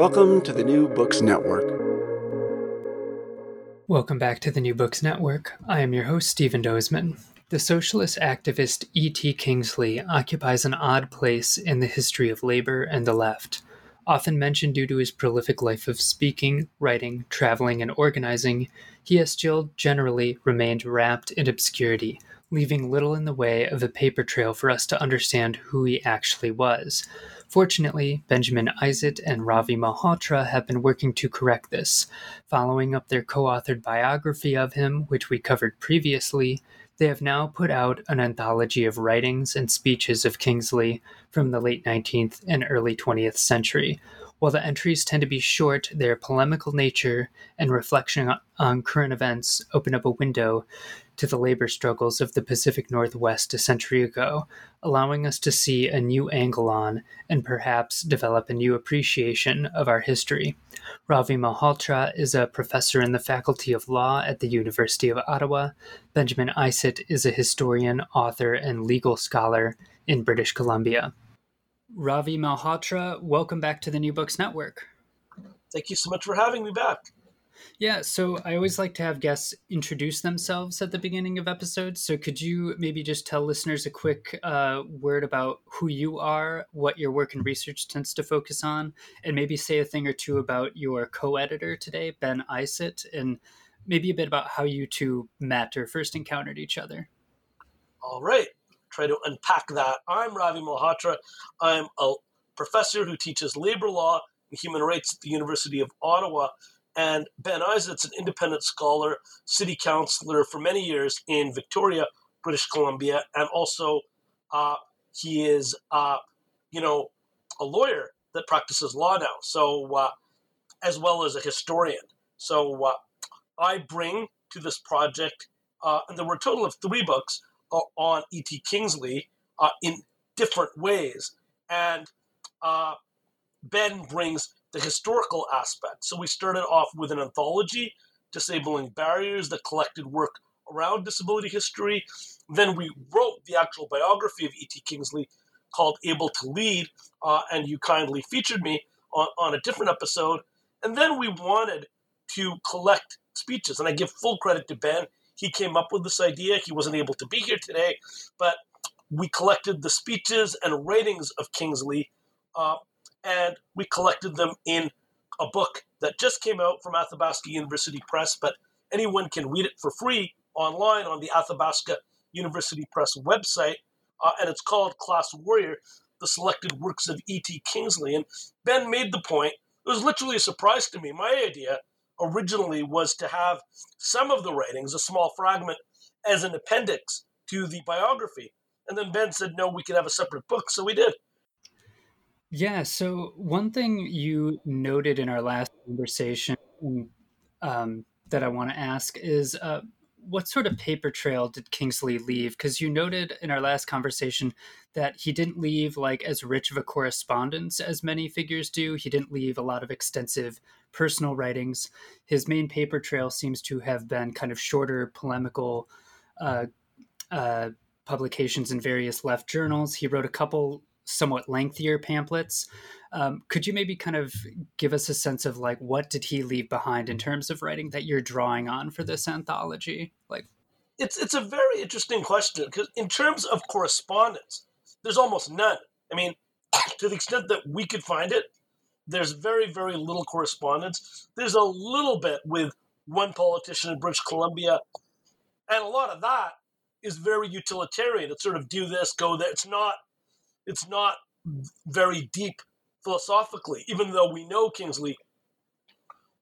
Welcome to the New Books Network. Welcome back to the New Books Network. I am your host, Stephen Dozeman. The socialist activist E.T. Kingsley occupies an odd place in the history of labor and the left. Often mentioned due to his prolific life of speaking, writing, traveling, and organizing, he has still generally remained wrapped in obscurity, leaving little in the way of a paper trail for us to understand who he actually was. Fortunately, Benjamin Isitt and Ravi Malhotra have been working to correct this. Following up their co authored biography of him, which we covered previously, they have now put out an anthology of writings and speeches of Kingsley from the late 19th and early 20th century. While the entries tend to be short, their polemical nature and reflection on current events open up a window to the labor struggles of the Pacific Northwest a century ago, allowing us to see a new angle on and perhaps develop a new appreciation of our history. Ravi Malhotra is a professor in the Faculty of Law at the University of Ottawa. Benjamin Isitt is a historian, author, and legal scholar in British Columbia. Ravi Malhotra, welcome back to the New Books Network. Thank you so much for having me back. Yeah, so I always like to have guests introduce themselves at the beginning of episodes. So could you maybe just tell listeners a quick uh, word about who you are, what your work and research tends to focus on, and maybe say a thing or two about your co-editor today, Ben Isitt, and maybe a bit about how you two met or first encountered each other. All right, try to unpack that. I'm Ravi Malhotra. I'm a professor who teaches labor law and human rights at the University of Ottawa and Ben Isitt's an independent scholar, city councilor for many years in Victoria, British Columbia, and also uh, he is, uh, you know, a lawyer that practices law now. So, uh, as well as a historian. So, uh, I bring to this project, uh, and there were a total of three books uh, on E.T. Kingsley in different ways, and Ben brings the historical aspect. So we started off with an anthology, Disabling Barriers, that collected work around disability history. Then we wrote the actual biography of E.T. Kingsley called Able to Lead, uh, and you kindly featured me on, on a different episode. And then we wanted to collect speeches, and I give full credit to Ben. He came up with this idea. He wasn't able to be here today, but we collected the speeches and writings of Kingsley uh, and we collected them in a book that just came out from Athabasca University Press, but anyone can read it for free online on the Athabasca University Press website, uh, and it's called Class Warrior The Selected Works of E.T. Kingsley. And Ben made the point, it was literally a surprise to me. My idea originally was to have some of the writings, a small fragment, as an appendix to the biography. And then Ben said, no, we could have a separate book, so we did. Yeah. So one thing you noted in our last conversation um, that I want to ask is uh, what sort of paper trail did Kingsley leave? Because you noted in our last conversation that he didn't leave like as rich of a correspondence as many figures do. He didn't leave a lot of extensive personal writings. His main paper trail seems to have been kind of shorter, polemical uh, uh, publications in various left journals. He wrote a couple somewhat lengthier pamphlets. Um, could you maybe kind of give us a sense of like what did he leave behind in terms of writing that you're drawing on for this anthology? Like, it's it's a very interesting question because in terms of correspondence, there's almost none. I mean, to the extent that we could find it, there's very very little correspondence. There's a little bit with one politician in British Columbia, and a lot of that is very utilitarian. It's sort of do this, go there. It's not it's not very deep philosophically, even though we know Kingsley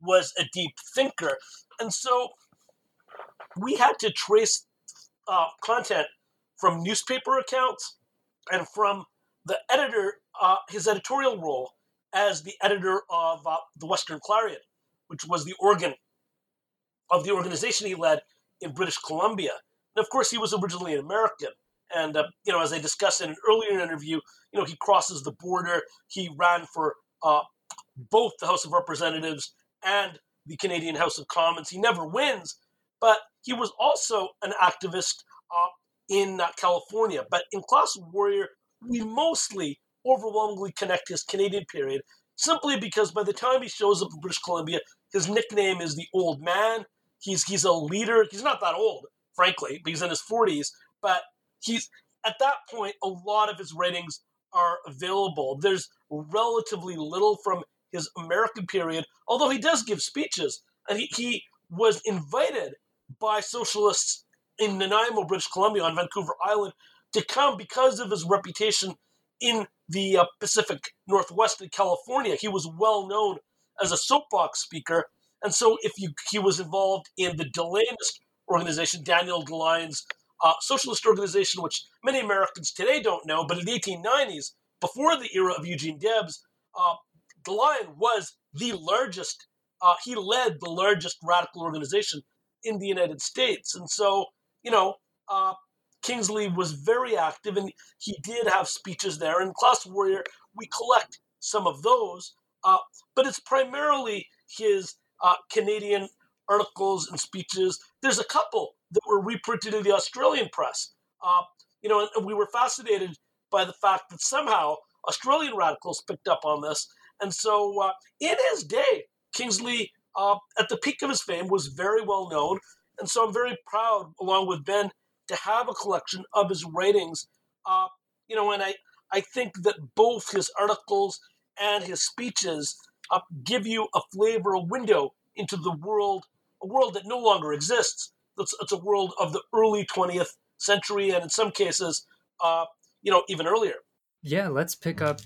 was a deep thinker. And so we had to trace uh, content from newspaper accounts and from the editor, uh, his editorial role as the editor of uh, the Western Clarion, which was the organ of the organization he led in British Columbia. And of course, he was originally an American. And uh, you know, as I discussed in an earlier interview, you know, he crosses the border. He ran for uh, both the House of Representatives and the Canadian House of Commons. He never wins, but he was also an activist uh, in uh, California. But in Class Warrior, we mostly overwhelmingly connect his Canadian period simply because by the time he shows up in British Columbia, his nickname is the Old Man. He's he's a leader. He's not that old, frankly, but he's in his 40s. But he's at that point, a lot of his writings are available. There's relatively little from his American period, although he does give speeches, and he, he was invited by socialists in Nanaimo, British Columbia, on Vancouver Island, to come because of his reputation in the uh, Pacific Northwest in California. He was well known as a soapbox speaker, and so if you he was involved in the De Leonist organization, Daniel De Leon's uh, socialist organization, which many Americans today don't know, but in the 1890s, before the era of Eugene Debs, uh, De Leon was the largest, uh, he led the largest radical organization in the United States. And so, you know, uh, Kingsley was very active and he did have speeches there. And Class Warrior, we collect some of those, uh, but it's primarily his uh, Canadian articles and speeches. There's a couple that were reprinted in the Australian press. Uh, you know, and we were fascinated by the fact that somehow Australian radicals picked up on this. And so, uh, in his day, Kingsley, uh, at the peak of his fame, was very well known. And so, I'm very proud, along with Ben, to have a collection of his writings. Uh, you know, and I, I think that both his articles and his speeches uh, give you a flavor, a window into the world, a world that no longer exists, it's, it's a world of the early 20th century, and in some cases, uh, you know, even earlier. Yeah, let's pick up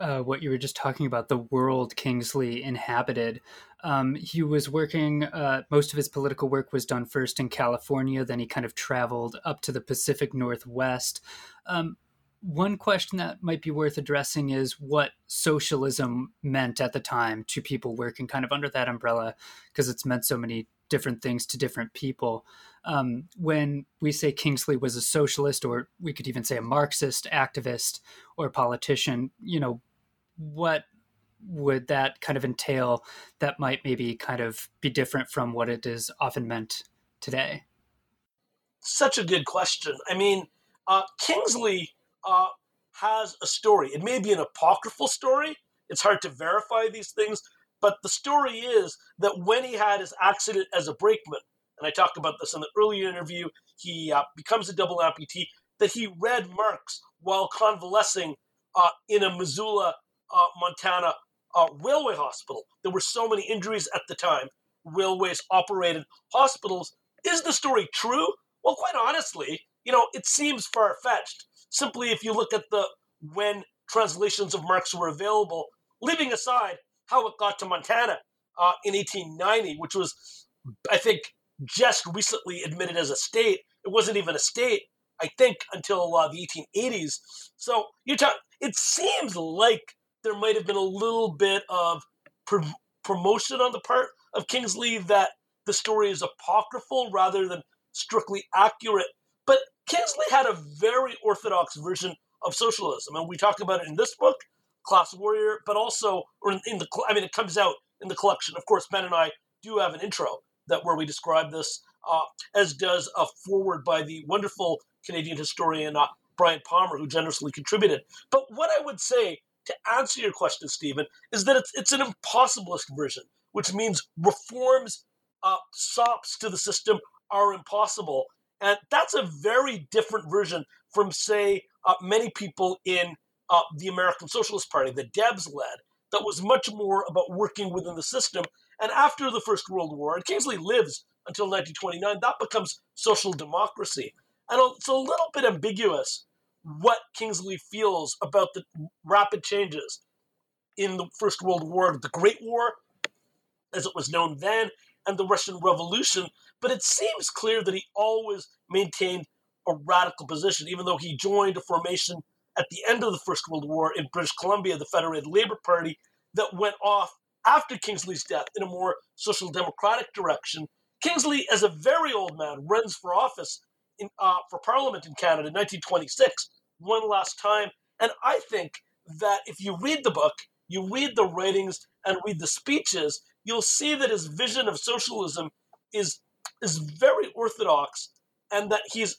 uh, what you were just talking about the world Kingsley inhabited. Um, he was working, uh, most of his political work was done first in California, then he kind of traveled up to the Pacific Northwest. Um, one question that might be worth addressing is what socialism meant at the time to people working kind of under that umbrella, because it's meant so many different things to different people. Um, when we say Kingsley was a socialist, or we could even say a Marxist activist or politician, you know, what would that kind of entail that might maybe kind of be different from what it is often meant today? Such a good question. I mean, uh, Kingsley uh, has a story. It may be an apocryphal story. It's hard to verify these things, but the story is that when he had his accident as a brakeman, and I talked about this in the earlier interview, he uh, becomes a double amputee, that he read Marx while convalescing uh, in a Missoula, uh, Montana uh, railway hospital. There were so many injuries at the time. Railways operated hospitals. Is the story true? Well, quite honestly, you know, it seems far fetched. Simply, if you look at the when translations of Marx were available, leaving aside how it got to Montana uh, in 1890, which was, I think, just recently admitted as a state. It wasn't even a state, I think, until uh, the 1880s. So you talk. It seems like there might have been a little bit of pr- promotion on the part of Kingsley that the story is apocryphal rather than strictly accurate. But Kingsley had a very orthodox version of socialism, and we talk about it in this book class warrior, but also, or in, in, the, I mean, it comes out in the collection. Of course, Ben and I do have an intro that where we describe this, uh, as does a foreword by the wonderful Canadian historian uh, Bryan Palmer, who generously contributed. But what I would say to answer your question, Stephen, is that it's, it's an impossibilist version, which means reforms, uh, sops to the system are impossible. And that's a very different version from, say, uh, many people in uh, the American Socialist Party that Debs led that was much more about working within the system. And after the First World War, and Kingsley lives until 1929, that becomes social democracy. And it's a little bit ambiguous what Kingsley feels about the rapid changes in the First World War, the Great War, as it was known then, and the Russian Revolution. But it seems clear that he always maintained a radical position, even though he joined a formation at the end of the First World War in British Columbia, the Federated Labor Party, that went off after Kingsley's death in a more social democratic direction. Kingsley, as a very old man, runs for office in, uh, for Parliament in Canada in 1926, one last time. And I think that if you read the book, you read the writings, and read the speeches, you'll see that his vision of socialism is is very orthodox, and that he's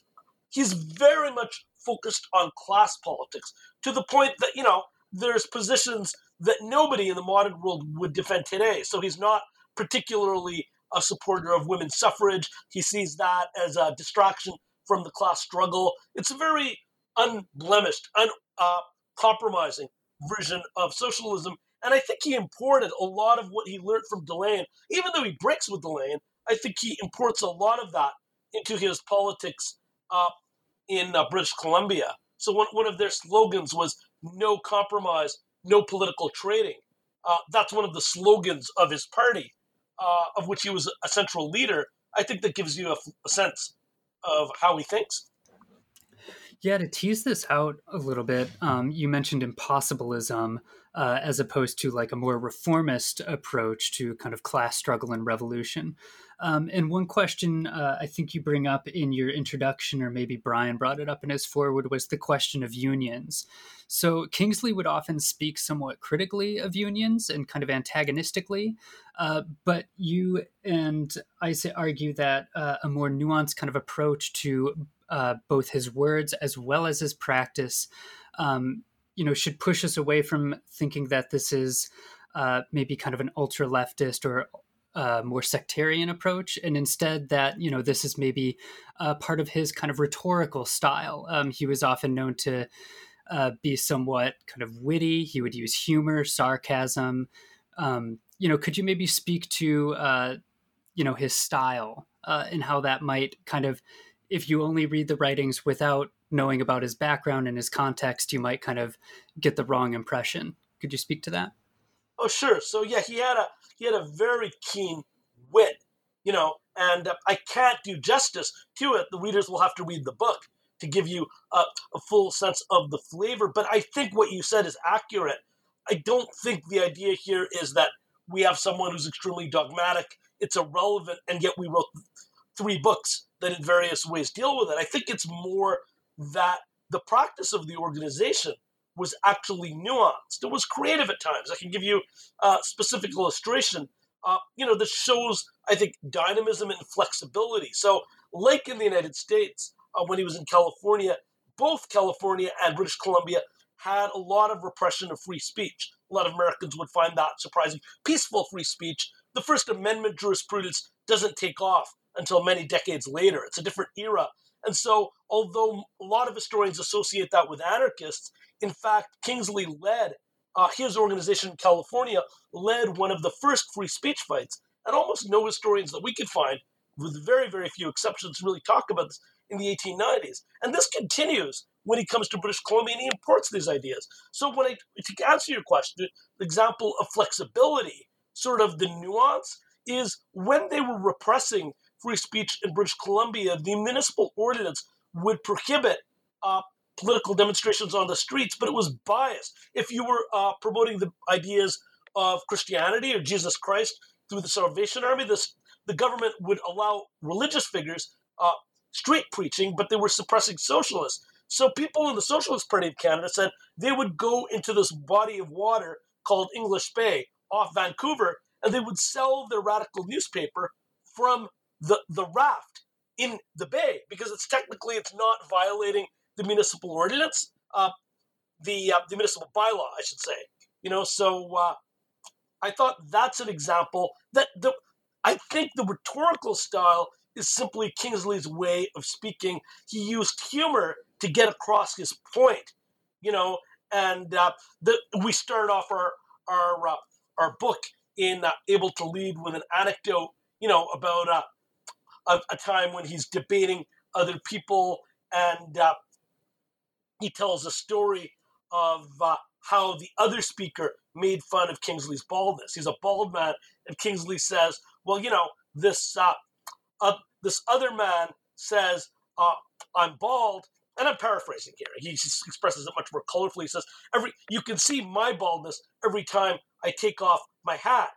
he's very much focused on class politics to the point that, you know, there's positions that nobody in the modern world would defend today. So he's not particularly a supporter of women's suffrage. He sees that as a distraction from the class struggle. It's a very unblemished, uncompromising uh, version of socialism. And I think he imported a lot of what he learned from De Leon. Even though he breaks with De Leon, I think he imports a lot of that into his politics uh, in uh, British Columbia. So one, one of their slogans was no compromise, no political trading. Uh, that's one of the slogans of his party, uh, of which he was a central leader. I think that gives you a, a sense of how he thinks. Yeah, to tease this out a little bit, um, you mentioned impossibilism uh, as opposed to like a more reformist approach to kind of class struggle and revolution. Um, and one question uh, I think you bring up in your introduction, or maybe Bryan brought it up in his foreword, was the question of unions. So Kingsley would often speak somewhat critically of unions and kind of antagonistically, uh, but you and I say argue that uh, a more nuanced kind of approach to uh, both his words as well as his practice, um, you know, should push us away from thinking that this is uh, maybe kind of an ultra leftist or uh, more sectarian approach, and instead that you know this is maybe uh, part of his kind of rhetorical style. Um, he was often known to uh, be somewhat kind of witty. He would use humor, sarcasm. Um, you know, could you maybe speak to uh, you know his style uh, and how that might kind of, if you only read the writings without knowing about his background and his context, you might kind of get the wrong impression. Could you speak to that? Oh, sure. So yeah, he had a he had a very keen wit, you know, and uh, I can't do justice to it. The readers will have to read the book to give you a, a full sense of the flavor. But I think what you said is accurate. I don't think the idea here is that we have someone who's extremely dogmatic. It's irrelevant, and yet we wrote three books that in various ways deal with it. I think it's more that the practice of the organization was actually nuanced. It was creative at times. I can give you a specific illustration. Uh, you know, this shows, I think, dynamism and flexibility. So, like in the United States, uh, when he was in California, both California and British Columbia had a lot of repression of free speech. A lot of Americans would find that surprising. Peaceful free speech. The First Amendment jurisprudence doesn't take off until many decades later. It's a different era. And so, although a lot of historians associate that with anarchists, in fact, Kingsley led uh, his organization in California led one of the first free speech fights, and almost no historians that we could find, with very very few exceptions, really talk about this in the 1890s. And this continues when he comes to British Columbia and he imports these ideas. So when I to answer your question, the example of flexibility, sort of the nuance, is when they were repressing free speech in British Columbia, the municipal ordinance would prohibit uh, political demonstrations on the streets, but it was biased. If you were uh, promoting the ideas of Christianity or Jesus Christ through the Salvation Army, this, the government would allow religious figures uh, street preaching, but they were suppressing socialists. So people in the Socialist Party of Canada said they would go into this body of water called English Bay off Vancouver, and they would sell their radical newspaper from the, the raft in the bay because it's technically it's not violating the municipal ordinance, uh, the uh, the municipal bylaw, I should say. You know, so uh, I thought that's an example that the I think the rhetorical style is simply Kingsley's way of speaking. He used humor to get across his point. You know, and uh, the, we start off our our uh, our book in uh, able to lead with an anecdote. You know about a, time when he's debating other people and uh, he tells a story of uh, how the other speaker made fun of Kingsley's baldness. He's a bald man, and Kingsley says, "Well, you know, this uh, uh, this other man says uh, I'm bald." And I'm paraphrasing here. He expresses it much more colorfully. He says, "Every you can see my baldness every time I take off my hat.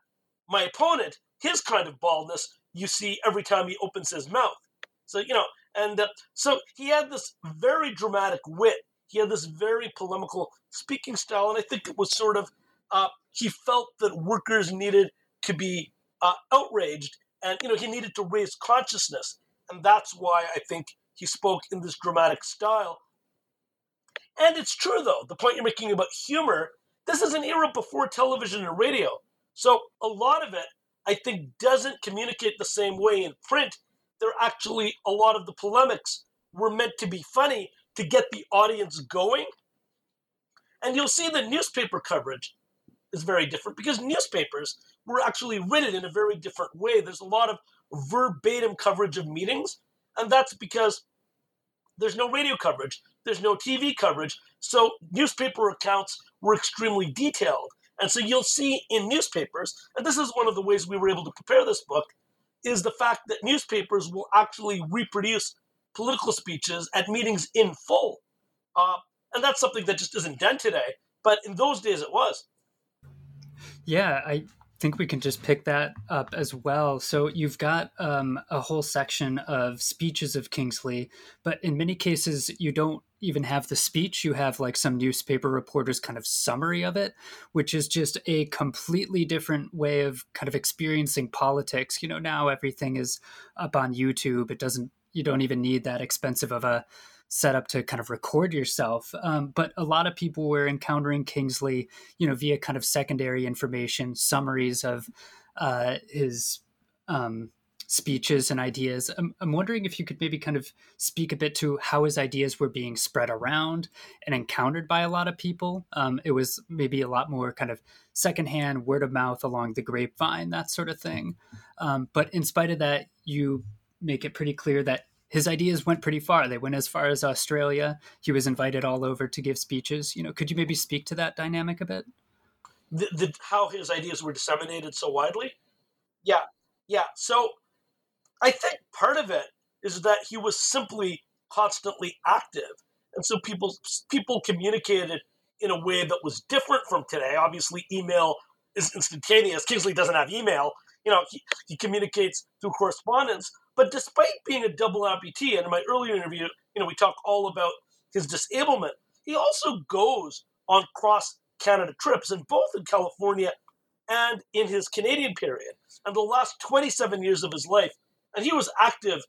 My opponent, his kind of baldness, you see every time he opens his mouth." So you know, and uh, so he had this very dramatic wit he had this very polemical speaking style, and I think it was sort of uh, he felt that workers needed to be uh, outraged, and you know he needed to raise consciousness, and that's why I think he spoke in this dramatic style. And it's true though, the point you're making about humor, this is an era before television and radio. So a lot of it, I think, doesn't communicate the same way in print. There actually, a lot of the polemics were meant to be funny to get the audience going. And you'll see the newspaper coverage is very different because newspapers were actually written in a very different way. There's a lot of verbatim coverage of meetings, and that's because there's no radio coverage, there's no TV coverage. So newspaper accounts were extremely detailed. And so you'll see in newspapers, and this is one of the ways we were able to prepare this book, is the fact that newspapers will actually reproduce political speeches at meetings in full. Uh, and that's something that just isn't done today. But in those days, it was. Yeah, I think we can just pick that up as well. So you've got um, a whole section of speeches of Kingsley, but in many cases, you don't even have the speech. You have like some newspaper reporter's kind of summary of it, which is just a completely different way of kind of experiencing politics. You know, now everything is up on YouTube. It doesn't, you don't even need that expensive of a setup to kind of record yourself. Um, but a lot of people were encountering Kingsley, you know, via kind of secondary information, summaries of uh, his um, speeches and ideas. I'm, I'm wondering if you could maybe kind of speak a bit to how his ideas were being spread around and encountered by a lot of people. Um, it was maybe a lot more kind of secondhand, word of mouth along the grapevine, that sort of thing. Um, but in spite of that, you make it pretty clear that his ideas went pretty far. They went as far as Australia. He was invited all over to give speeches. You know, could you maybe speak to that dynamic a bit? The, the, how his ideas were disseminated so widely? Yeah, yeah. So I think part of it is that he was simply constantly active, and so people people communicated in a way that was different from today. Obviously, email is instantaneous. Kingsley doesn't have email. You know, he, he communicates through correspondence, but despite being a double amputee, and in my earlier interview, you know, we talk all about his disablement, he also goes on cross Canada trips, and both in California and in his Canadian period. And the last 27 years of his life, and he was active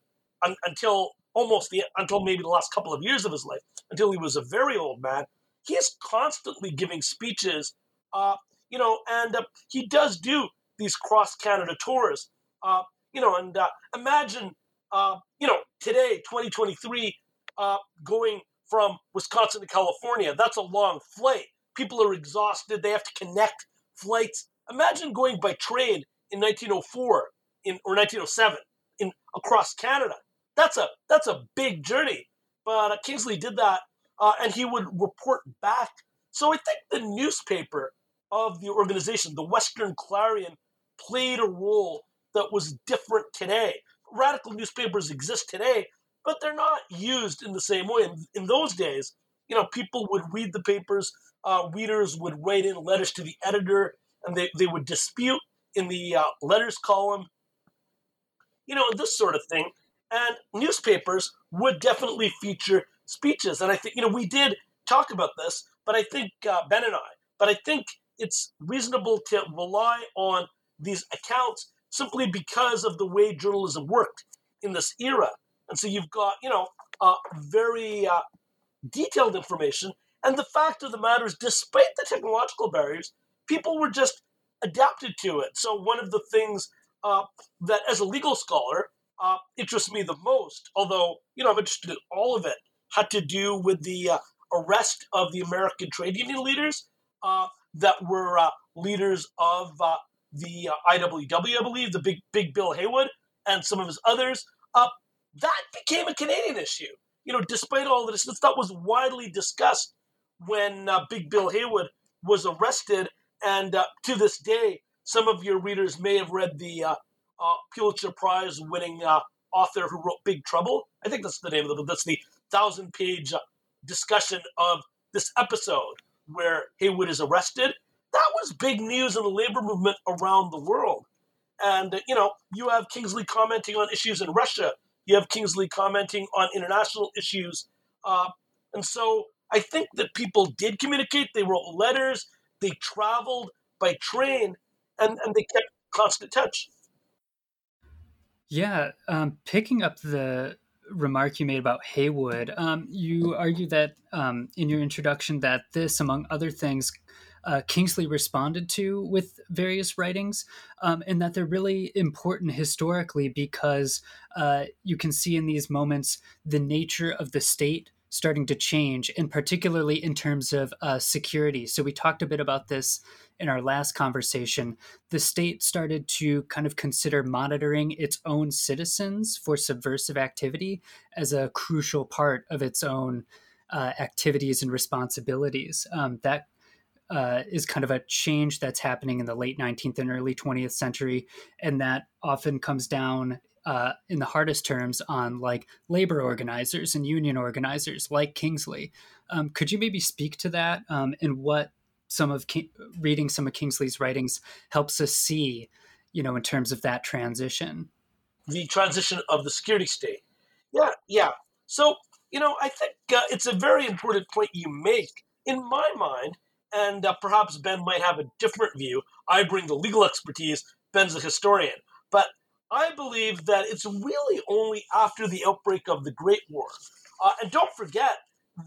un- until almost the until maybe the last couple of years of his life, until he was a very old man. He is constantly giving speeches, uh, you know, and uh, he does do these cross Canada tours. Uh, you know, and uh, imagine, uh, you know, today, 2023, uh, going from Wisconsin to California. That's a long flight. People are exhausted. They have to connect flights. Imagine going by train in 1904 in, or 1907 in across Canada. That's a that's a big journey. But uh, Kingsley did that, uh, and he would report back. So I think the newspaper of the organization, the Western Clarion, played a role that was different today. Radical newspapers exist today, but they're not used in the same way. In, in those days, you know, people would read the papers, uh, readers would write in letters to the editor, and they, they would dispute in the uh, letters column, you know, this sort of thing. And newspapers would definitely feature speeches. And I think, you know, we did talk about this, but I think, uh, Ben and I, but I think it's reasonable to rely on these accounts simply because of the way journalism worked in this era. And so you've got, you know, uh, very uh, detailed information. And the fact of the matter is, despite the technological barriers, people were just adapted to it. So one of the things uh, that, as a legal scholar, uh, interests me the most, although you know I'm interested in all of it, had to do with the uh, arrest of the American trade union leaders uh, that were leaders of the uh, IWW, I believe, the big big Bill Haywood, and some of his others. Uh, that became a Canadian issue. You know, despite all of this, that was widely discussed when uh, Big Bill Haywood was arrested. And uh, to this day, some of your readers may have read the uh, uh, Pulitzer Prize winning uh, author who wrote Big Trouble. I think that's the name of the book. That's the thousand page discussion of this episode where Haywood is arrested that was big news in the labor movement around the world. And, you know, you have Kingsley commenting on issues in Russia, you have Kingsley commenting on international issues. Uh, and so I think that people did communicate. They wrote letters, they traveled by train, and, and they kept constant touch. Yeah, um, picking up the remark you made about Haywood, um, you argue that um, in your introduction that this, among other things, uh, Kingsley responded to with various writings, um, and that they're really important historically because uh, you can see in these moments the nature of the state starting to change, and particularly in terms of uh, security. So, we talked a bit about this in our last conversation. The state started to kind of consider monitoring its own citizens for subversive activity as a crucial part of its own uh, activities and responsibilities. Um, that uh, is kind of a change that's happening in the late 19th and early 20th century, and that often comes down uh, in the hardest terms on like labor organizers and union organizers like Kingsley. Um, could you maybe speak to that um, and what some of King- reading some of Kingsley's writings helps us see, you know, in terms of that transition? The transition of the security state. Yeah, yeah. So you know, I think uh, it's a very important point you make. In my mind, and uh, perhaps Ben might have a different view. I bring the legal expertise. Ben's the historian, but I believe that it's really only after the outbreak of the Great War. Uh, and don't forget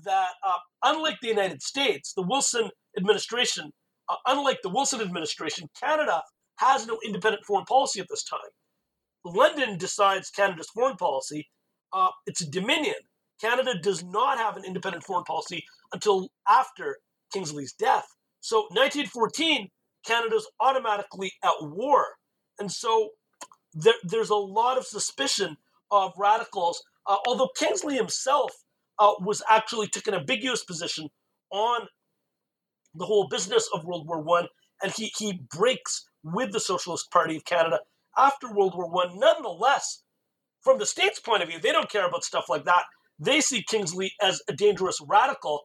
that, uh, unlike the United States, the Wilson administration, uh, unlike the Wilson administration, Canada has no independent foreign policy at this time. London decides Canada's foreign policy. Uh, it's a dominion. Canada does not have an independent foreign policy until after Kingsley's death. So 1914, Canada's automatically at war. And so there, there's a lot of suspicion of radicals, uh, although Kingsley himself uh, was actually took an ambiguous position on the whole business of World War One, and he he breaks with the Socialist Party of Canada after World War One. Nonetheless, from the state's point of view, they don't care about stuff like that. They see Kingsley as a dangerous radical.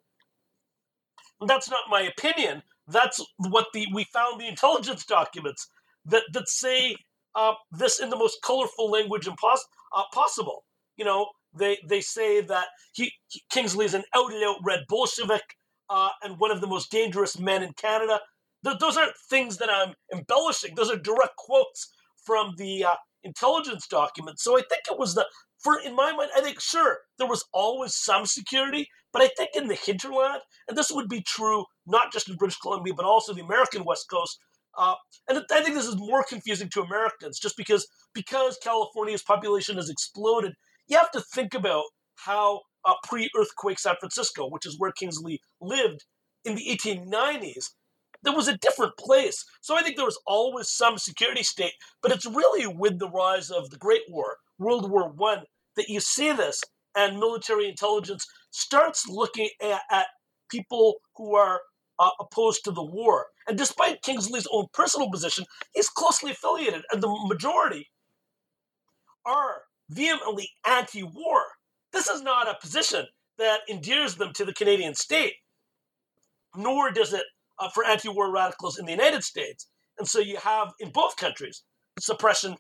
That's not my opinion. That's what the we found the intelligence documents that that say uh, this in the most colorful language impos- uh, possible. You know, they they say that he, he Kingsley is an out and out red Bolshevik uh, and one of the most dangerous men in Canada. Th- those aren't things that I'm embellishing. Those are direct quotes from the uh, intelligence documents. So I think it was the for in my mind, I think sure there was always some security, but I think in the hinterland, and this would be true not just in British Columbia but also the American West Coast, uh, and I think this is more confusing to Americans just because because California's population has exploded. You have to think about how uh, pre-earthquake San Francisco, which is where Kingsley lived in the 1890s, there was a different place. So I think there was always some security state, but it's really with the rise of the Great War, World War One, that you see this, and military intelligence starts looking at, at people who are uh, opposed to the war. And despite Kingsley's own personal position, he's closely affiliated, and the majority are vehemently anti war. This is not a position that endears them to the Canadian state, nor does it uh, for anti war radicals in the United States. And so you have in both countries suppression,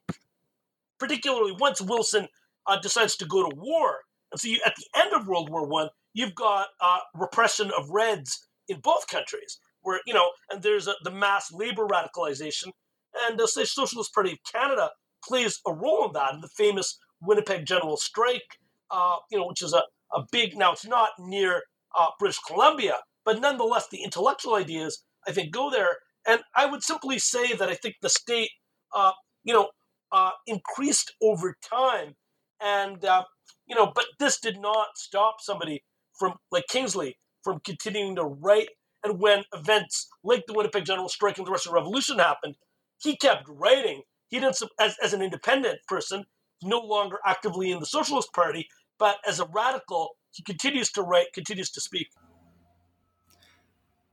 particularly once Wilson uh, decides to go to war. And so you, at the end of World War One, you've got uh, repression of Reds in both countries, where you know, and there's a, the mass labor radicalization, and the Socialist Party of Canada plays a role in that in the famous Winnipeg General Strike, uh, you know, which is a, a big now it's not near uh, British Columbia, but nonetheless the intellectual ideas I think go there, and I would simply say that I think the state, uh, you know, uh, increased over time, and uh, you know, but this did not stop somebody from like Kingsley from continuing to write. And when events like the Winnipeg General Strike and the Russian Revolution happened, he kept writing. He didn't, as, as an independent person, no longer actively in the Socialist Party, but as a radical, he continues to write, continues to speak.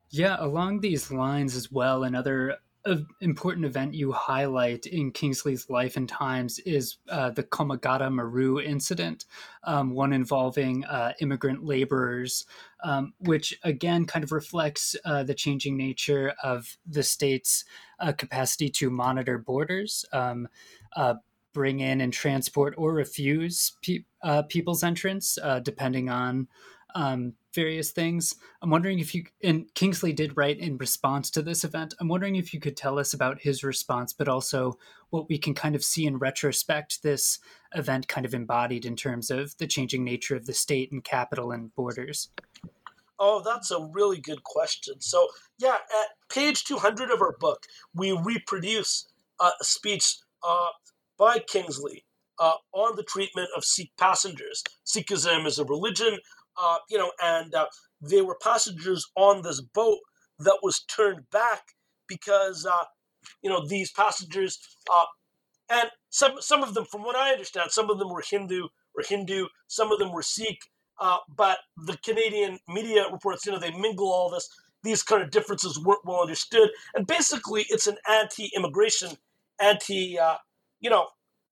Yeah, along these lines as well, another important event you highlight in Kingsley's life and times is uh, the Komagata Maru incident, um, one involving uh, immigrant laborers, um, which again kind of reflects uh, the changing nature of the state's uh, capacity to monitor borders. Um, uh, bring in and transport or refuse pe- uh, people's entrance, depending on um, various things. I'm wondering if you, and Kingsley did write in response to this event. I'm wondering if you could tell us about his response, but also what we can kind of see in retrospect this event kind of embodied in terms of the changing nature of the state and capital and borders. Oh, that's a really good question. So, yeah, at page 200 of our book, we reproduce a speech uh, by Kingsley uh, on the treatment of Sikh passengers. Sikhism is a religion, uh, you know, and uh, there were passengers on this boat that was turned back because, uh, you know, these passengers, and some some of them, from what I understand, some of them were Hindu or Hindu, some of them were Sikh, uh, but the Canadian media reports, you know, they mingle all this. These kind of differences weren't well understood, and basically, it's an anti-immigration, anti, uh, you know,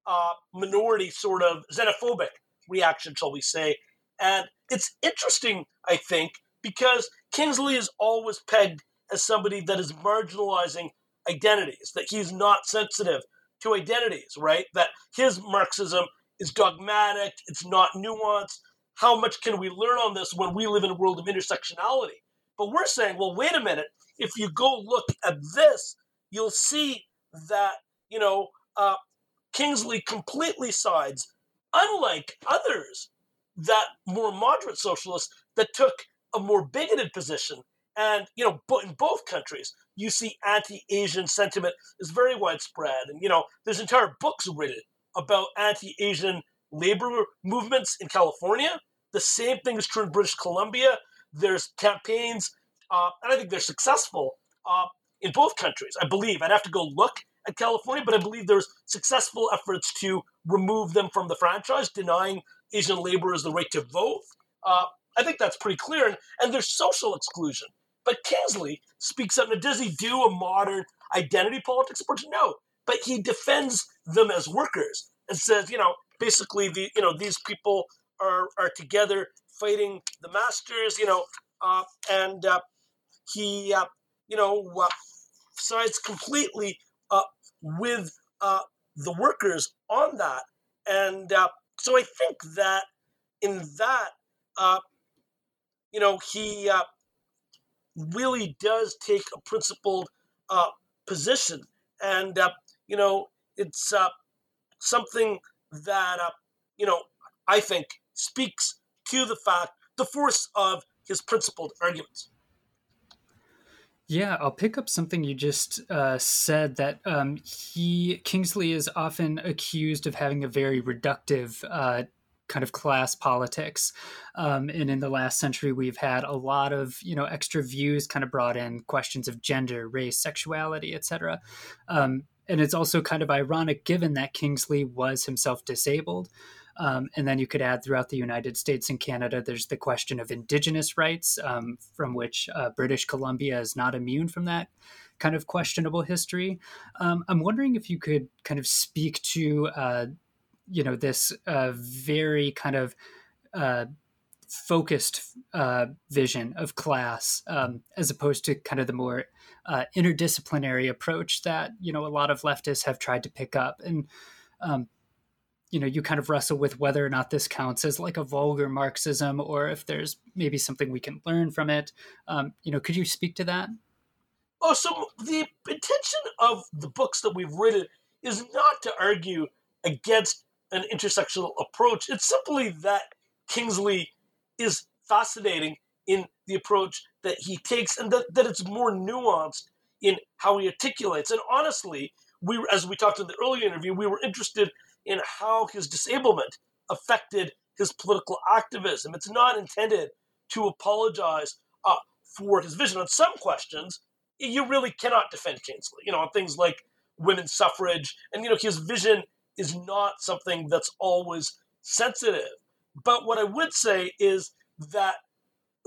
uh, minority sort of xenophobic reaction, shall we say? And it's interesting, I think, because Kingsley is always pegged as somebody that is marginalizing identities, that he's not sensitive to identities, right? That his Marxism is dogmatic, it's not nuanced, how much can we learn on this when we live in a world of intersectionality? But we're saying, well, wait a minute. If you go look at this, you'll see that, you know, uh, Kingsley completely sides, unlike others that more moderate socialists that took a more bigoted position. And, you know, but in both countries, you see anti-Asian sentiment is very widespread. And, you know, there's entire books written about anti-Asian labor movements in California. The same thing is true in British Columbia. There's campaigns, uh, and I think they're successful uh, in both countries. I believe I'd have to go look at California, but I believe there's successful efforts to remove them from the franchise, denying Asian laborers the right to vote. Uh, I think that's pretty clear. And, and there's social exclusion. But Kingsley speaks up. Now, does he do a modern identity politics approach? No, but he defends them as workers and says, you know, basically the you know these people are are together fighting the masters, you know, uh, and uh, he uh, you know uh, sides completely uh, with uh, the workers on that, and so I think that in that uh, you know he uh, really does take a principled uh, position, and you know it's something that uh, you know I think speaks to the fact the force of his principled arguments. Yeah, I'll pick up something you just uh, said that um, he Kingsley is often accused of having a very reductive uh, kind of class politics, um, and in the last century we've had a lot of you know extra views kind of brought in questions of gender, race, sexuality, etc. Um, and it's also kind of ironic given that Kingsley was himself disabled. Um, and then you could add throughout the United States and Canada, there's the question of Indigenous rights, um, from which uh, British Columbia is not immune from that kind of questionable history. Um, I'm wondering if you could kind of speak to, uh, you know, this uh, very kind of uh, focused uh, vision of class um, as opposed to kind of the more uh, interdisciplinary approach that you know a lot of leftists have tried to pick up and um, you know you kind of wrestle with whether or not this counts as like a vulgar marxism or if there's maybe something we can learn from it. Um, you know could you speak to that? Oh so the intention of the books that we've written is not to argue against an intersectional approach. It's simply that kingsley is fascinating in the approach that he takes and that, that it's more nuanced in how he articulates. And honestly, we as we talked in the earlier interview, we were interested in how his disablement affected his political activism. It's not intended to apologize uh, for his vision on some questions. You really cannot defend Kingsley. You know, on things like women's suffrage, and you know, his vision is not something that's always sensitive. But what I would say is that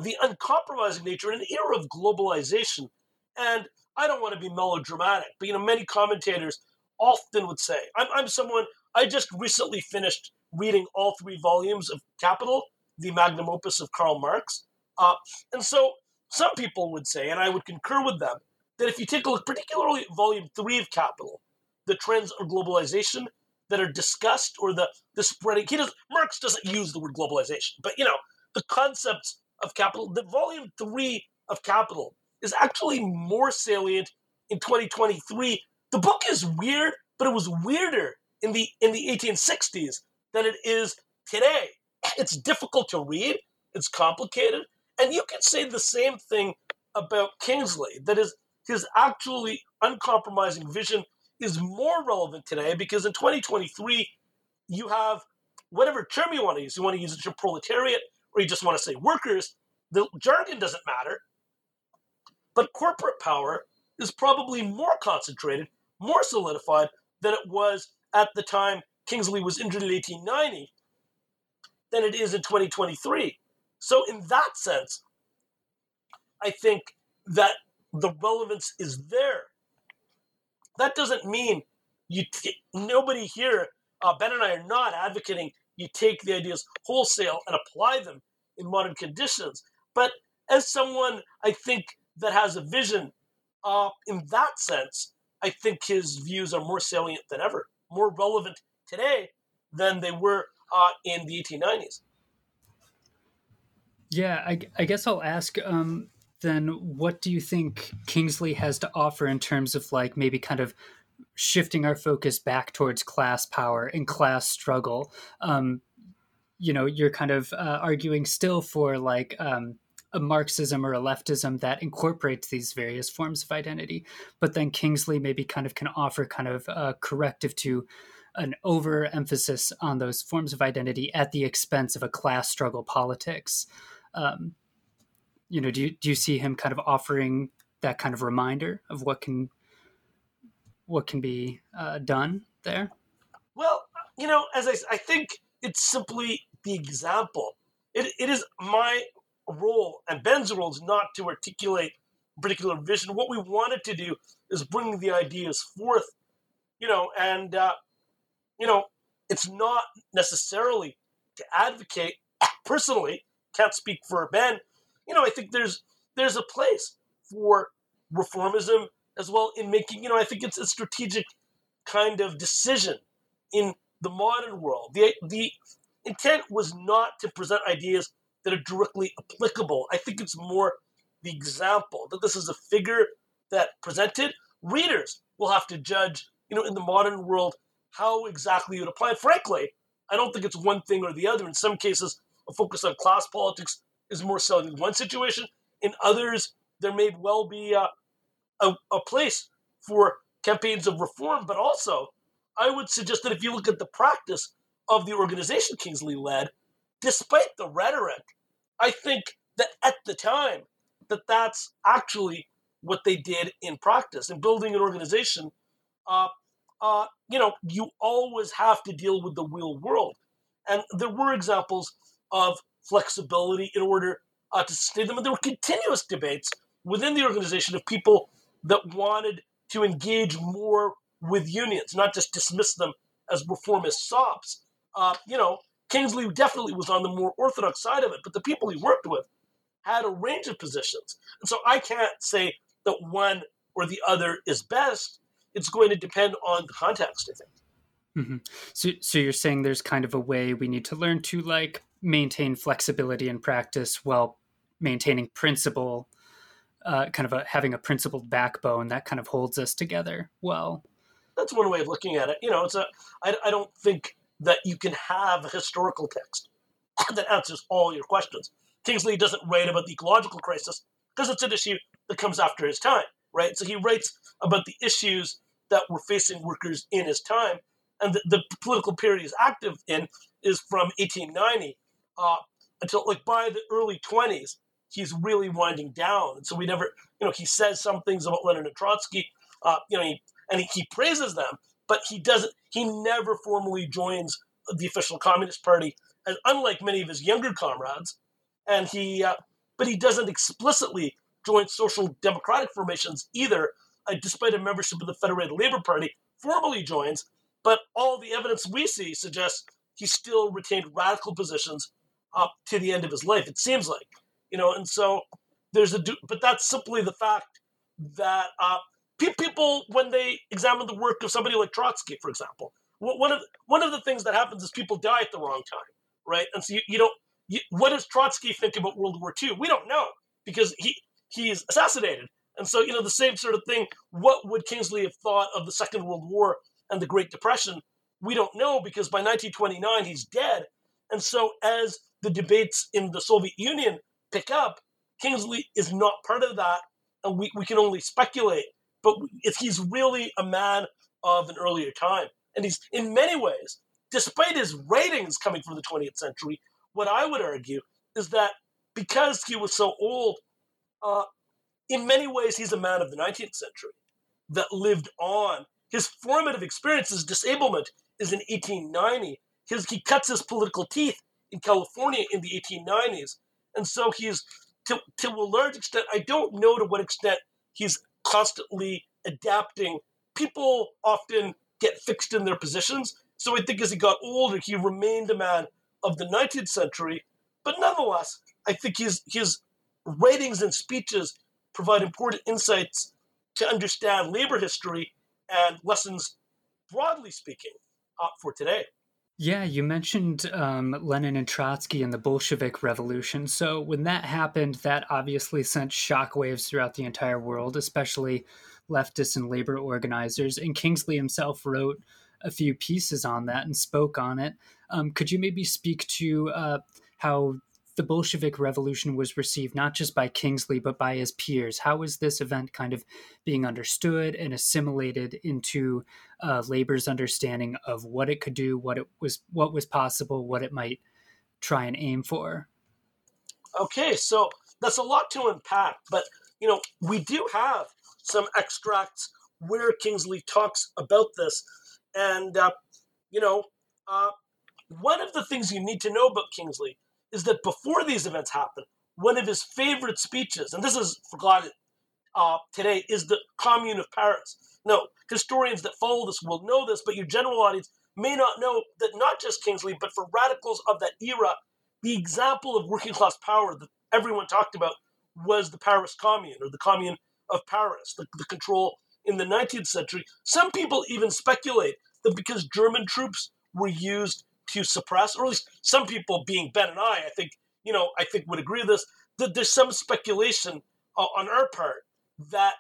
the uncompromising nature in an era of globalization. And I don't want to be melodramatic, but you know, many commentators often would say, I'm, I'm someone, I just recently finished reading all three volumes of Capital, the magnum opus of Karl Marx. Uh, and so some people would say, and I would concur with them, that if you take a look, particularly at volume three of Capital, the trends of globalization that are discussed or the, the spreading, he does, Marx doesn't use the word globalization, but you know, the concepts of Capital, the volume three of Capital is actually more salient in 2023. The book is weird, but it was weirder in the in the 1860s than it is today. It's difficult to read, it's complicated, And you can say the same thing about Kingsley, that is, his actually uncompromising vision is more relevant today because in 2023, you have whatever term you want to use. You want to use to proletariat or you just want to say workers. The jargon doesn't matter. But corporate power is probably more concentrated, more solidified than it was at the time Kingsley was injured in 1890 than it is in 2023. So, in that sense, I think that the relevance is there. That doesn't mean you t- nobody here, uh, Ben and I are not advocating you take the ideas wholesale and apply them in modern conditions. But as someone, I think, that has a vision uh, in that sense, I think his views are more salient than ever, more relevant today than they were uh, in the 1890s. Yeah, I, I guess I'll ask um, then what do you think Kingsley has to offer in terms of like maybe kind of shifting our focus back towards class power and class struggle? Um, you know, you're kind of uh, arguing still for like um, a Marxism or a leftism that incorporates these various forms of identity, but then Kingsley maybe kind of can offer kind of a corrective to an overemphasis on those forms of identity at the expense of a class struggle politics. Um, you know, do you, do you see him kind of offering that kind of reminder of what can what can be uh, done there? Well, you know, as I, I think it's simply the example. It, it is my role and Ben's role is not to articulate a particular vision. What we wanted to do is bring the ideas forth, you know, and, uh, you know, it's not necessarily to advocate personally, can't speak for Ben, you know, I think there's there's a place for reformism as well in making, you know, I think it's a strategic kind of decision in the modern world. The the intent was not to present ideas that are directly applicable. I think it's more the example that this is a figure that presented readers will have to judge, you know, in the modern world how exactly you would apply. Frankly, I don't think it's one thing or the other. In some cases, a focus on class politics is more so in one situation. In others, there may well be a, a, a place for campaigns of reform, but also I would suggest that if you look at the practice of the organization Kingsley led, despite the rhetoric, I think that at the time that that's actually what they did in practice. In building an organization, uh, uh, you know, you always have to deal with the real world. And there were examples of flexibility in order uh, to sustain them. And there were continuous debates within the organization of people that wanted to engage more with unions, not just dismiss them as reformist sops. Uh, you know, Kingsley definitely was on the more orthodox side of it, but the people he worked with had a range of positions. And so I can't say that one or the other is best. It's going to depend on the context, I think. Mm-hmm. So, so you're saying there's kind of a way we need to learn to like maintain flexibility in practice while maintaining principle, uh, kind of a, having a principled backbone that kind of holds us together well. That's one way of looking at it. You know, it's a. I, I don't think that you can have a historical text that answers all your questions. Kingsley doesn't write about the ecological crisis because it's an issue that comes after his time, right? So he writes about the issues that were facing workers in his time, and the, the political period he's active in is from 1890 uh, until like by the early 20s, he's really winding down. And so we never, you know, he says some things about Lenin and Trotsky, uh, you know, he, and he, he praises them, but he doesn't, he never formally joins the official Communist Party, and unlike many of his younger comrades. And he, uh, but he doesn't explicitly join social democratic formations either, uh, despite a membership of the Federated Labor Party, formally joins. But all the evidence we see suggests he still retained radical positions up to the end of his life. It seems like, you know, and so there's a, but that's simply the fact that uh, people, when they examine the work of somebody like Trotsky, for example, one of one of the things that happens is people die at the wrong time, right? And so you, you don't. You, what does Trotsky think about World War II? We don't know because he he's assassinated, and so you know the same sort of thing. What would Kingsley have thought of the Second World War and the Great Depression? We don't know because by 1929 he's dead, and so as the debates in the Soviet Union pick up, Kingsley is not part of that, and we, we can only speculate. But he's really a man of an earlier time. And he's, in many ways, despite his writings coming from the 20th century, what I would argue is that because he was so old, uh, in many ways, he's a man of the 19th century that lived on. His formative experience, his disablement, is in 1890. His, he cuts his political teeth in California in the 1890s. And so he's, to, to a large extent, I don't know to what extent he's constantly adapting. People often get fixed in their positions. So I think as he got older, he remained a man of the 19th century. But nonetheless, I think his, his writings and speeches provide important insights to understand labor history and lessons, broadly speaking, uh, for today. Yeah, you mentioned um, Lenin and Trotsky and the Bolshevik Revolution. So when that happened, that obviously sent shockwaves throughout the entire world, especially leftists and labor organizers. And Kingsley himself wrote a few pieces on that and spoke on it. Um, could you maybe speak to uh, how the Bolshevik Revolution was received not just by Kingsley but by his peers? How was this event kind of being understood and assimilated into uh, labor's understanding of what it could do, what it was, what was possible, what it might try and aim for? Okay, so that's a lot to unpack, but you know we do have some extracts where Kingsley talks about this, and uh, you know uh, one of the things you need to know about Kingsley is that before these events happen, one of his favorite speeches, and this is forgotten uh, today, is the Commune of Paris. No, historians that follow this will know this, but your general audience may not know that not just Kingsley, but for radicals of that era, the example of working class power that everyone talked about was the Paris Commune or the Commune of Paris, the, the control in the 19th century. Some people even speculate that because German troops were used to suppress, or at least some people, being Ben and I, I think, you know, I think would agree with this, that there's some speculation uh, on our part that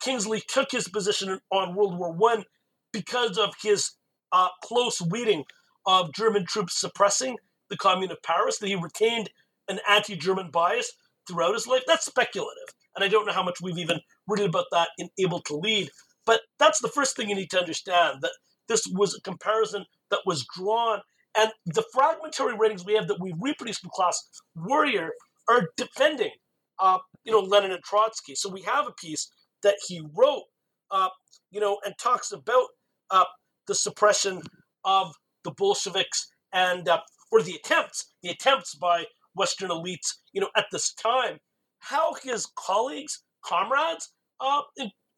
Kingsley took his position on World War One because of his uh, close reading of German troops suppressing the Commune of Paris, that he retained an anti-German bias throughout his life. That's speculative, and I don't know how much we've even written about that in Able to Lead. But that's the first thing you need to understand that this was a comparison that was drawn and the fragmentary writings we have that we reproduced from Class Warrior are defending, uh, you know, Lenin and Trotsky. So we have a piece that he wrote, uh, you know, and talks about uh, the suppression of the Bolsheviks and uh, or the attempts, the attempts by Western elites, you know, at this time. How his colleagues, comrades, uh,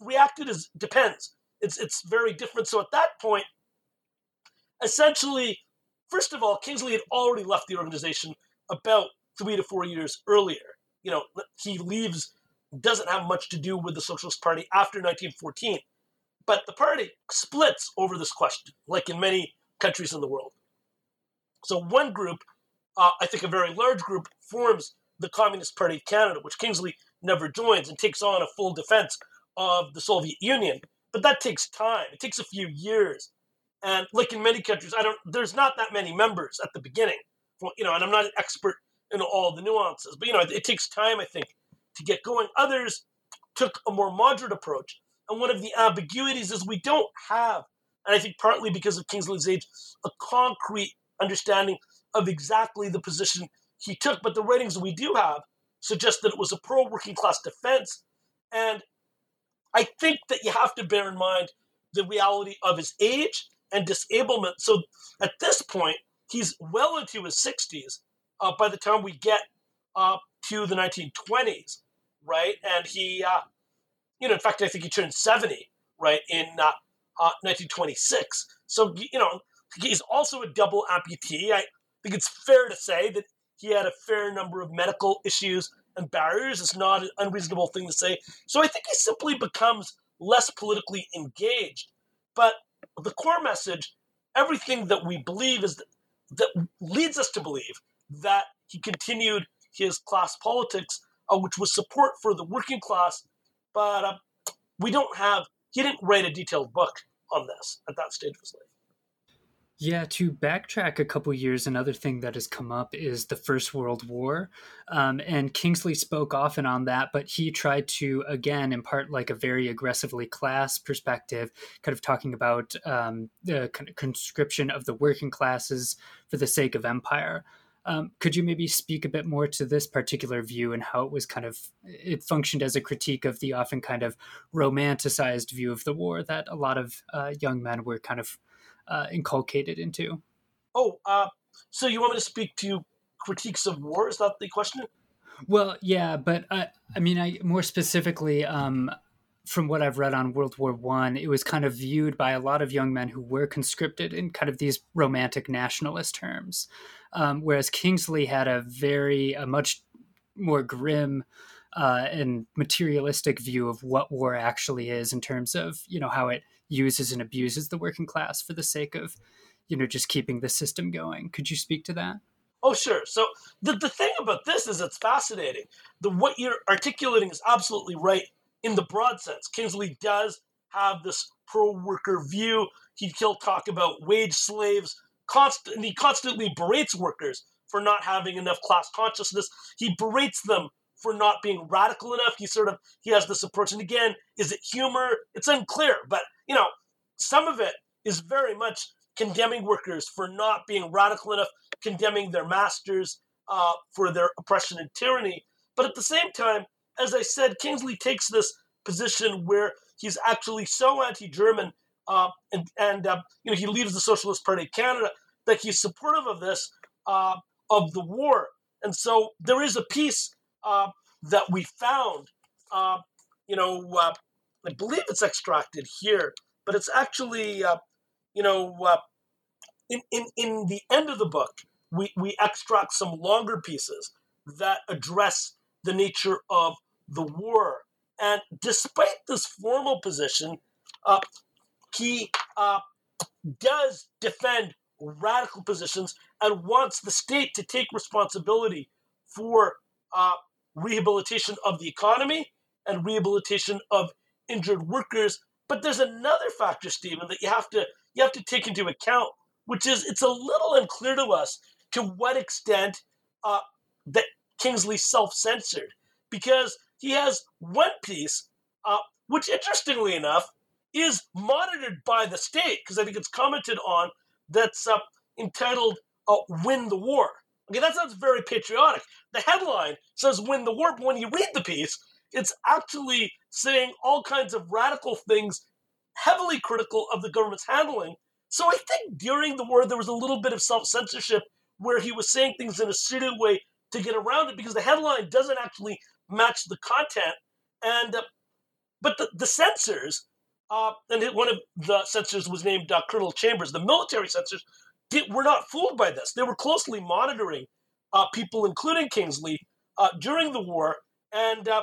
reacted is depends. It's it's very different. So at that point, essentially First of all, Kingsley had already left the organization about three to four years earlier. You know, he leaves, doesn't have much to do with the Socialist Party after 1914. But the party splits over this question, like in many countries in the world. So one group, uh, I think a very large group, forms the Communist Party of Canada, which Kingsley never joins and takes on a full defense of the Soviet Union. But that takes time. It takes a few years. And like in many countries, I don't. There's not that many members at the beginning, you know. And I'm not an expert in all the nuances, but you know, it, it takes time, I think, to get going. Others took a more moderate approach, and one of the ambiguities is we don't have, and I think partly because of Kingsley's age, a concrete understanding of exactly the position he took. But the writings we do have suggest that it was a pro working class defense, and I think that you have to bear in mind the reality of his age and disablement. So at this point, he's well into his 60s uh, by the time we get uh, to the 1920s, right? And he, uh, you know, in fact, I think he turned 70, right, in 1926. Uh, so, you know, he's also a double amputee. I think it's fair to say that he had a fair number of medical issues and barriers. It's not an unreasonable thing to say. So I think he simply becomes less politically engaged. But the core message, everything that we believe is that, leads us to believe that he continued his class politics, uh, which was support for the working class. But uh, we don't have, he didn't write a detailed book on this at that stage of his life. Yeah, to backtrack a couple years, another thing that has come up is the First World War. Um, and Kingsley spoke often on that, but he tried to, again, impart like a very aggressively class perspective, kind of talking about um, the conscription of the working classes for the sake of empire. Um, could you maybe speak a bit more to this particular view and how it was kind of it functioned as a critique of the often kind of romanticized view of the war that a lot of uh, young men were kind of uh, inculcated into. Oh, uh, so you want me to speak to critiques of war? Is that the question? Well, yeah, but I, I mean, I more specifically, um, from what I've read on World War One, it was kind of viewed by a lot of young men who were conscripted in kind of these romantic nationalist terms, um, whereas Kingsley had a very, a much more grim uh, and materialistic view of what war actually is in terms of you know how it uses and abuses the working class for the sake of you know just keeping the system going. Could you speak to that? Oh sure. So the, the thing about this is it's fascinating. The what you're articulating is absolutely right in the broad sense. Kingsley does have this pro-worker view. He, he'll talk about wage slaves constant, he constantly berates workers for not having enough class consciousness. He berates them for not being radical enough. He sort of he has this approach, and again, is it humor? It's unclear, but you know, some of it is very much condemning workers for not being radical enough, condemning their masters uh, for their oppression and tyranny. But at the same time, as I said, Kingsley takes this position where he's actually so anti-German, uh, and and uh, you know he leaves the Socialist Party of Canada that he's supportive of this uh, of the war. And so there is a piece uh, that we found. Uh, you know, uh, I believe it's extracted here, but it's actually, uh, you know, uh, in, in, in the end of the book, we, we extract some longer pieces that address the nature of the war. And despite this formal position, uh, he does defend radical positions and wants the state to take responsibility for uh, rehabilitation of the economy and rehabilitation of injured workers. But there's another factor, Stephen, that you have to you have to take into account, which is it's a little unclear to us to what extent uh, that Kingsley self-censored, because he has one piece, uh, which interestingly enough is monitored by the state, because I think it's commented on, that's uh, entitled uh, "Win the War." Okay, that sounds very patriotic. The headline says win the war, but when you read the piece, it's actually saying all kinds of radical things, heavily critical of the government's handling. So I think during the war, there was a little bit of self censorship where he was saying things in a suited way to get around it because the headline doesn't actually match the content. And uh, but the, the censors, uh, and one of the censors was named uh, Colonel Chambers. The military censors did, were not fooled by this. They were closely monitoring uh, people, including Kingsley, uh, during the war, and uh,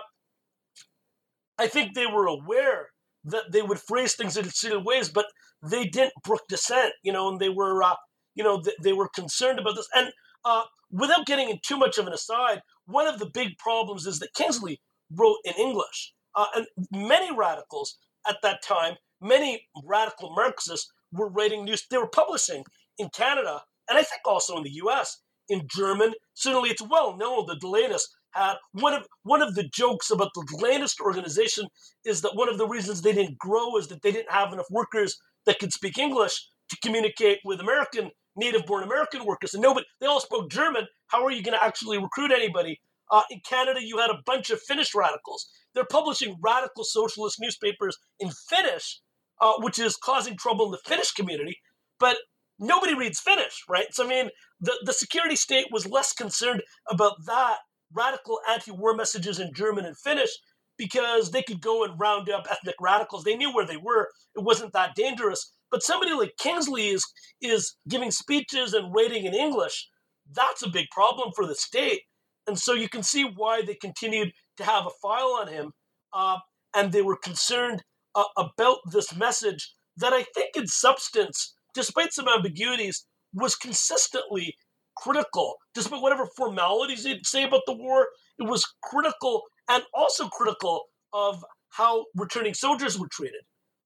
I think they were aware that they would phrase things in certain ways, but they didn't brook dissent, you know, and they were, uh, you know, th- they were concerned about this. And uh, without getting in too much of an aside, one of the big problems is that Kingsley wrote in English, uh, and many radicals at that time, many radical Marxists were writing news. They were publishing in Canada, and I think also in the US, in German. Certainly, it's well known the De Leonists had one of one of the jokes about the De Leonist organization is that one of the reasons they didn't grow is that they didn't have enough workers that could speak English to communicate with American native-born American workers. And nobody, they all spoke German. How are you going to actually recruit anybody? Uh, in Canada, you had a bunch of Finnish radicals. They're publishing radical socialist newspapers in Finnish, uh, which is causing trouble in the Finnish community. But nobody reads Finnish, right? So I mean, the, the security state was less concerned about that radical anti-war messages in German and Finnish because they could go and round up ethnic radicals. They knew where they were. It wasn't that dangerous. But somebody like Kingsley is is giving speeches and writing in English. That's a big problem for the state. And so you can see why they continued to have a file on him. Uh, and they were concerned uh, about this message that I think in substance despite some ambiguities, was consistently critical. Despite whatever formalities they'd say about the war, it was critical and also critical of how returning soldiers were treated.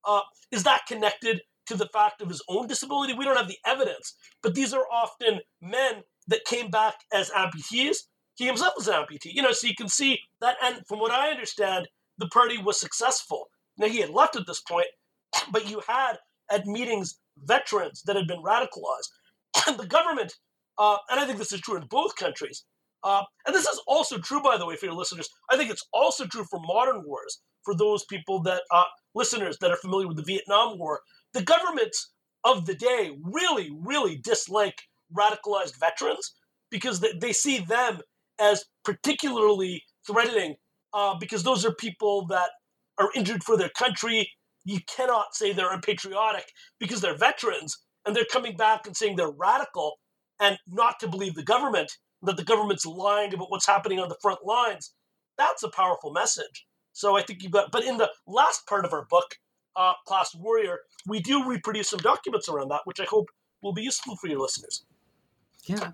Uh, is that connected to the fact of his own disability. We don't have the evidence, but these are often men that came back as amputees. He himself was an amputee, you know, so you can see that. And from what I understand, the party was successful. Now, he had left at this point, but you had at meetings veterans that had been radicalized. And the government, uh, and I think this is true in both countries, uh, and this is also true, by the way, for your listeners. I think it's also true for modern wars, for those people that, uh, listeners that are familiar with the Vietnam War. The governments of the day really, really dislike radicalized veterans because they, they see them as particularly threatening uh, because those are people that are injured for their country. You cannot say they're unpatriotic because they're veterans and they're coming back and saying they're radical and not to believe the government, that the government's lying about what's happening on the front lines. That's a powerful message. So I think you've got, but in the last part of our book, uh, Class Warrior, we do reproduce some documents around that, which I hope will be useful for your listeners. Yeah.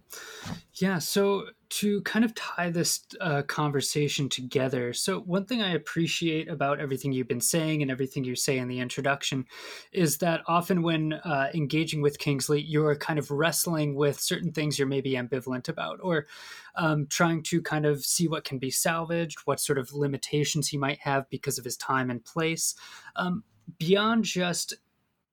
Yeah. So to kind of tie this uh, conversation together, so one thing I appreciate about everything you've been saying and everything you say in the introduction is that often when uh, engaging with Kingsley, you're kind of wrestling with certain things you're maybe ambivalent about or um, trying to kind of see what can be salvaged, what sort of limitations he might have because of his time and place. Um, beyond just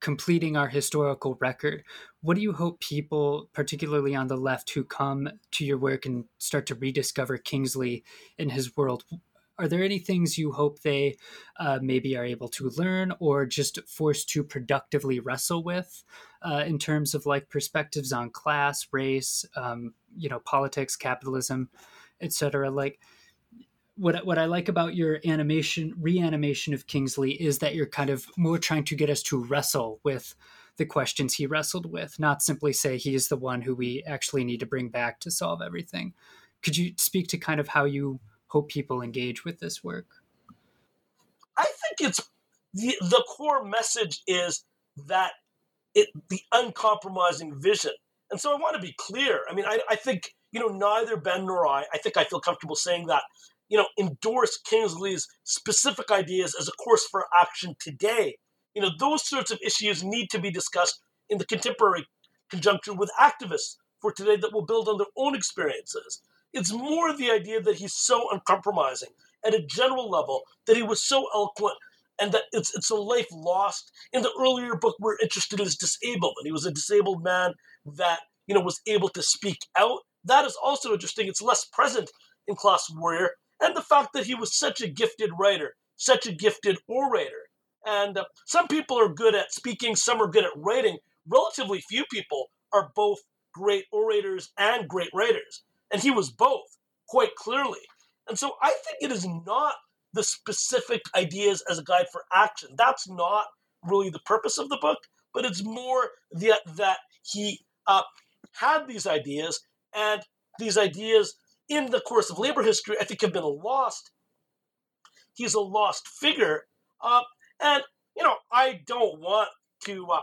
completing our historical record, what do you hope people, particularly on the left, who come to your work and start to rediscover Kingsley in his world? Are there any things you hope they uh, maybe are able to learn or just forced to productively wrestle with uh, in terms of like perspectives on class, race, um, you know, politics, capitalism, etc.? Like, what what I like about your animation reanimation of Kingsley is that you're kind of more trying to get us to wrestle with the questions he wrestled with, not simply say he is the one who we actually need to bring back to solve everything. Could you speak to kind of how you hope people engage with this work? I think it's the, the core message is that it the uncompromising vision. And so I want to be clear. I mean, I, I think, you know, neither Ben nor I, I think I feel comfortable saying that you know, endorse Kingsley's specific ideas as a course for action today. You know, those sorts of issues need to be discussed in the contemporary conjuncture with activists for today that will build on their own experiences. It's more the idea that he's so uncompromising at a general level, that he was so eloquent, and that it's it's a life lost. In the earlier book, we're interested in his disablement. He was a disabled man that you know was able to speak out. That is also interesting. It's less present in Class Warrior, and the fact that he was such a gifted writer, such a gifted orator. And uh, some people are good at speaking, some are good at writing. Relatively few people are both great orators and great writers. And he was both, quite clearly. And so I think it is not the specific ideas as a guide for action. That's not really the purpose of the book, but it's more that, that he uh, had these ideas and these ideas in the course of labor history, I think have been lost. He's a lost figure. Uh, and, you know, I don't want to uh,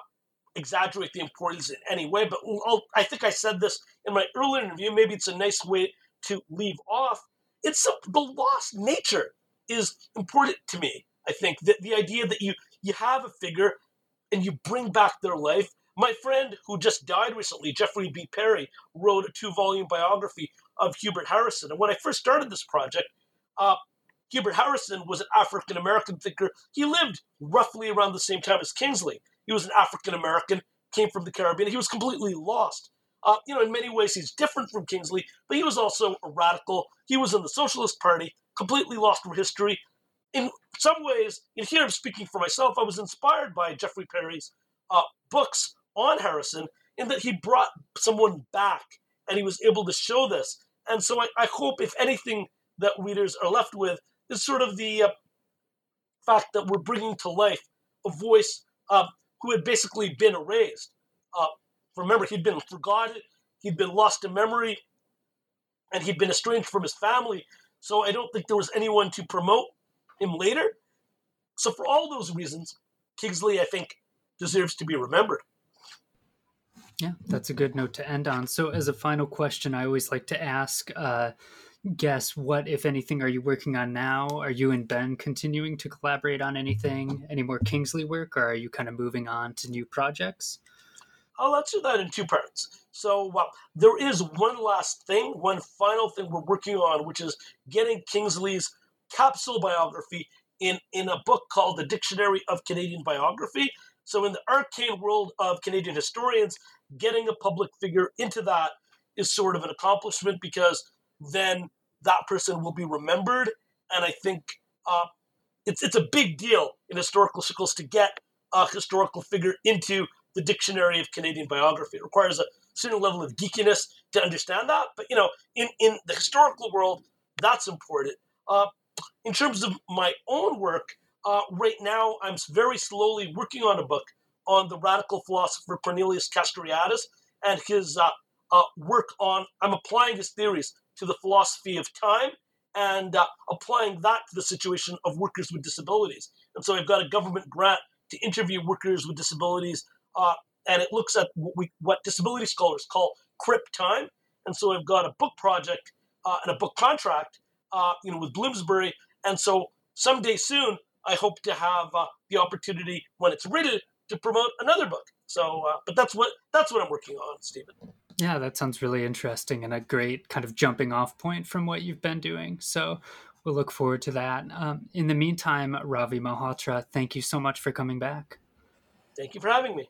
exaggerate the importance in any way, but I'll, I think I said this in my earlier interview. Maybe it's a nice way to leave off. It's a, the lost nature is important to me. I think that the idea that you you have a figure and you bring back their life. My friend who just died recently, Jeffrey B. Perry, wrote a two volume biography of Hubert Harrison. And when I first started this project, uh, Hubert Harrison was an African American thinker. He lived roughly around the same time as Kingsley. He was an African American, came from the Caribbean. He was completely lost. Uh, you know, in many ways, he's different from Kingsley, but he was also a radical. He was in the Socialist Party, completely lost from history. In some ways, and here I'm speaking for myself, I was inspired by Jeffrey Perry's uh, books on Harrison in that he brought someone back and he was able to show this and so I, I hope, if anything, that readers are left with is sort of the uh, fact that we're bringing to life a voice uh, who had basically been erased. Uh, remember, he'd been forgotten, he'd been lost to memory, and he'd been estranged from his family. So I don't think there was anyone to promote him later. So for all those reasons, Kingsley, I think, deserves to be remembered. Yeah, that's a good note to end on. So, as a final question, I always like to ask, uh, guess what, if anything, are you working on now? Are you and Ben continuing to collaborate on anything, any more Kingsley work, or are you kind of moving on to new projects? I'll answer that in two parts. So, well, there is one last thing, one final thing we're working on, which is getting Kingsley's capsule biography in, in a book called The Dictionary of Canadian Biography. So, in the arcane world of Canadian historians, getting a public figure into that is sort of an accomplishment because then that person will be remembered. And I think uh, it's, it's a big deal in historical circles to get a historical figure into the Dictionary of Canadian Biography. It requires a certain level of geekiness to understand that. But, you know, in, in the historical world, that's important. Uh, in terms of my own work, uh, right now I'm very slowly working on a book on the radical philosopher Cornelius Castoriadis and his uh, uh, work on, I'm applying his theories to the philosophy of time and uh, applying that to the situation of workers with disabilities. And so I've got a government grant to interview workers with disabilities, uh, and it looks at what, we, what disability scholars call crip time. And so I've got a book project uh, and a book contract, you know, with Bloomsbury. And so someday soon, I hope to have uh, the opportunity when it's written to promote another book. So, uh, but that's what that's what I'm working on, Stephen. Yeah, that sounds really interesting and a great kind of jumping off point from what you've been doing. So we'll look forward to that. Um, in the meantime, Ravi Malhotra, thank you so much for coming back. Thank you for having me.